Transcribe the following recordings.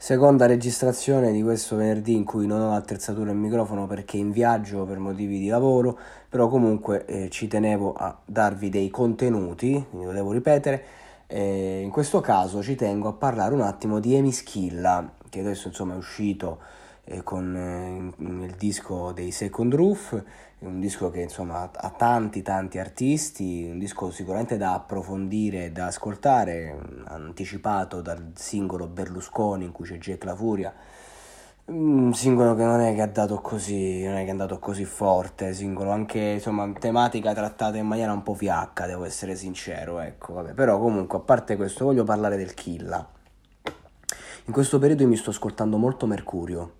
Seconda registrazione di questo venerdì in cui non ho l'attrezzatura e microfono perché in viaggio per motivi di lavoro, però comunque eh, ci tenevo a darvi dei contenuti, lo devo ripetere. Eh, in questo caso ci tengo a parlare un attimo di Emischilla, che adesso insomma è uscito con eh, il disco dei Second Roof, un disco che insomma ha tanti tanti artisti, un disco sicuramente da approfondire da ascoltare, anticipato dal singolo Berlusconi in cui c'è Jack La Furia, un singolo che non è che ha dato così, non è che è andato così forte, singolo anche insomma tematica trattata in maniera un po' fiacca, devo essere sincero, ecco, vabbè, però comunque a parte questo voglio parlare del Killa. In questo periodo mi sto ascoltando molto Mercurio,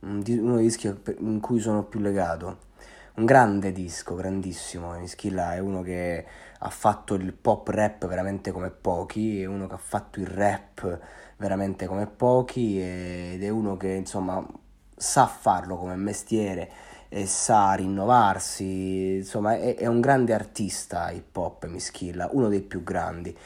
uno dei dischi in cui sono più legato. Un grande disco, grandissimo. Mischilla è uno che ha fatto il pop rap veramente come pochi, è uno che ha fatto il rap veramente come pochi ed è uno che insomma sa farlo come mestiere e sa rinnovarsi, insomma è, è un grande artista hip hop Mischilla, uno dei più grandi.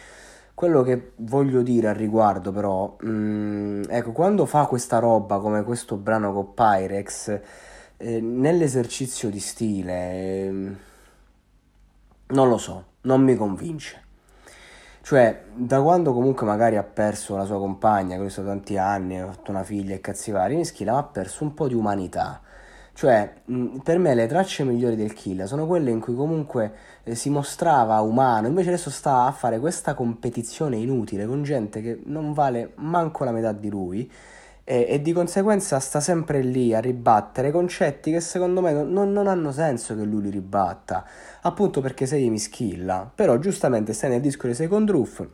Quello che voglio dire al riguardo però, mh, mm, ecco, quando fa questa roba come questo brano con Pyrex, eh, nell'esercizio di stile, eh, non lo so, non mi convince. Cioè, da quando comunque magari ha perso la sua compagna, che sono tanti anni, ha fatto una figlia e cazzi vari, Mischila ha perso un po' di umanità cioè, per me le tracce migliori del Kill sono quelle in cui comunque eh, si mostrava umano, invece adesso sta a fare questa competizione inutile con gente che non vale manco la metà di lui e, e di conseguenza sta sempre lì a ribattere concetti che secondo me non, non hanno senso che lui li ribatta, appunto perché sei mi schilla, però giustamente stai nel disco di Second Roof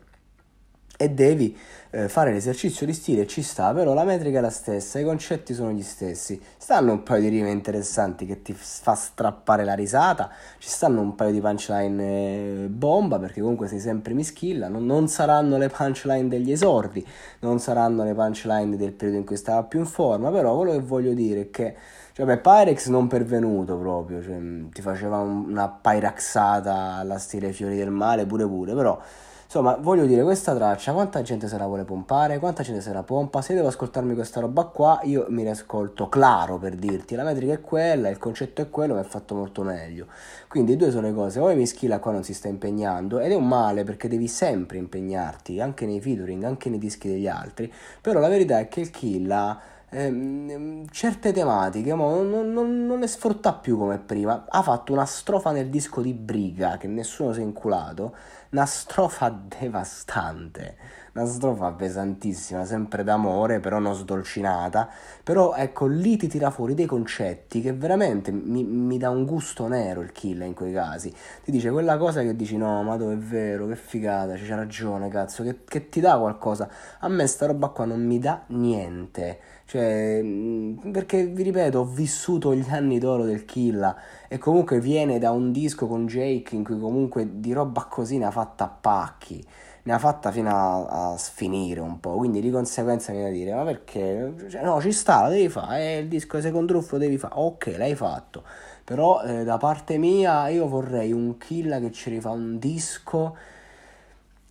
e devi eh, fare l'esercizio di stile, ci sta, però la metrica è la stessa, i concetti sono gli stessi. Stanno un paio di rime interessanti che ti fa strappare la risata, ci stanno un paio di punchline eh, bomba, perché comunque sei sempre mischilla, non, non saranno le punchline degli esordi, non saranno le punchline del periodo in cui stava più in forma, però quello che voglio dire è che cioè, beh, Pyrex non pervenuto proprio, cioè, ti faceva una pyraxata alla stile Fiori del Male pure pure, però Insomma, voglio dire, questa traccia, quanta gente se la vuole pompare, quanta gente se la pompa, se devo ascoltarmi questa roba qua, io mi riascolto claro per dirti, la metrica è quella, il concetto è quello, mi è fatto molto meglio. Quindi due sono le cose, poi Mischila qua non si sta impegnando, ed è un male perché devi sempre impegnarti, anche nei featuring, anche nei dischi degli altri, però la verità è che il Killa ehm, certe tematiche mo, non, non, non, le sfrutta più come prima. Ha fatto una strofa nel disco di Briga che nessuno si è inculato, una strofa devastante, una strofa pesantissima, sempre d'amore, però non sdolcinata. Però ecco, lì ti tira fuori dei concetti che veramente mi, mi dà un gusto nero il killer in quei casi. Ti dice quella cosa che dici no, ma dove è vero, che figata, c'è ragione, cazzo, che, che ti dà qualcosa. A me sta roba qua non mi dà niente. Cioè, perché vi ripeto, ho vissuto gli anni d'oro del Killa e comunque viene da un disco con Jake in cui comunque di roba così ne ha fatta a pacchi, ne ha fatta fino a, a sfinire un po', quindi di conseguenza viene da dire, ma perché? Cioè, no, ci sta, devi fare, è il disco di Second Roof lo devi fare, ok, l'hai fatto, però eh, da parte mia io vorrei un Killa che ci rifà un disco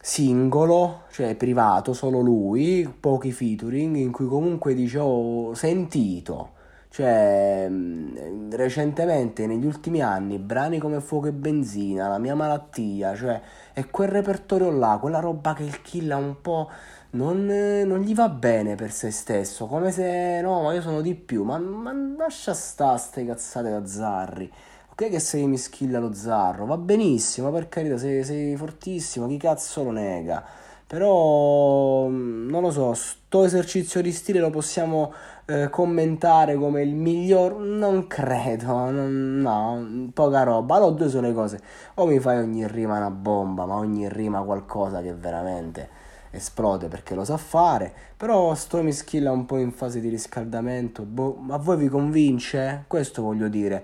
singolo, cioè privato, solo lui, pochi featuring, in cui comunque dice ho sentito, cioè recentemente negli ultimi anni brani come Fuoco e Benzina, La mia malattia, cioè è quel repertorio là, quella roba che il kill ha un po' non, non, gli va bene per se stesso, come se no, ma io sono di più, ma, ma lascia sta ste cazzate da Zarri ok che sei mischilla lo zarro, va benissimo, per carità, sei, sei fortissimo, chi cazzo lo nega. Però non lo so, sto esercizio di stile lo possiamo eh, commentare come il miglior? Non credo, non, no, poca roba. Allora due sono le cose, o mi fai ogni rima una bomba, ma ogni rima qualcosa che veramente esplode perché lo sa fare, però sto mischilla un po' in fase di riscaldamento, boh, ma a voi vi convince? Questo voglio dire.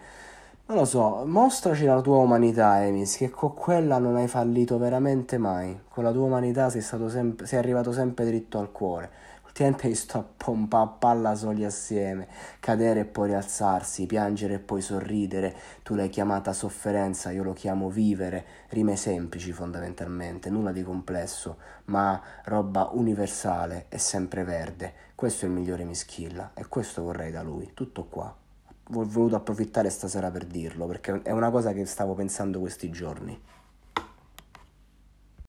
Non lo so, mostraci la tua umanità, Emis, che con quella non hai fallito veramente mai. Con la tua umanità sei, stato sempre, sei arrivato sempre dritto al cuore. Ultimamente mi sto a pompare a palla soli assieme, cadere e poi rialzarsi, piangere e poi sorridere. Tu l'hai chiamata sofferenza, io lo chiamo vivere. Rime semplici fondamentalmente, nulla di complesso, ma roba universale e sempre verde. Questo è il migliore Mischilla e questo vorrei da lui. Tutto qua voluto approfittare stasera per dirlo, perché è una cosa che stavo pensando questi giorni.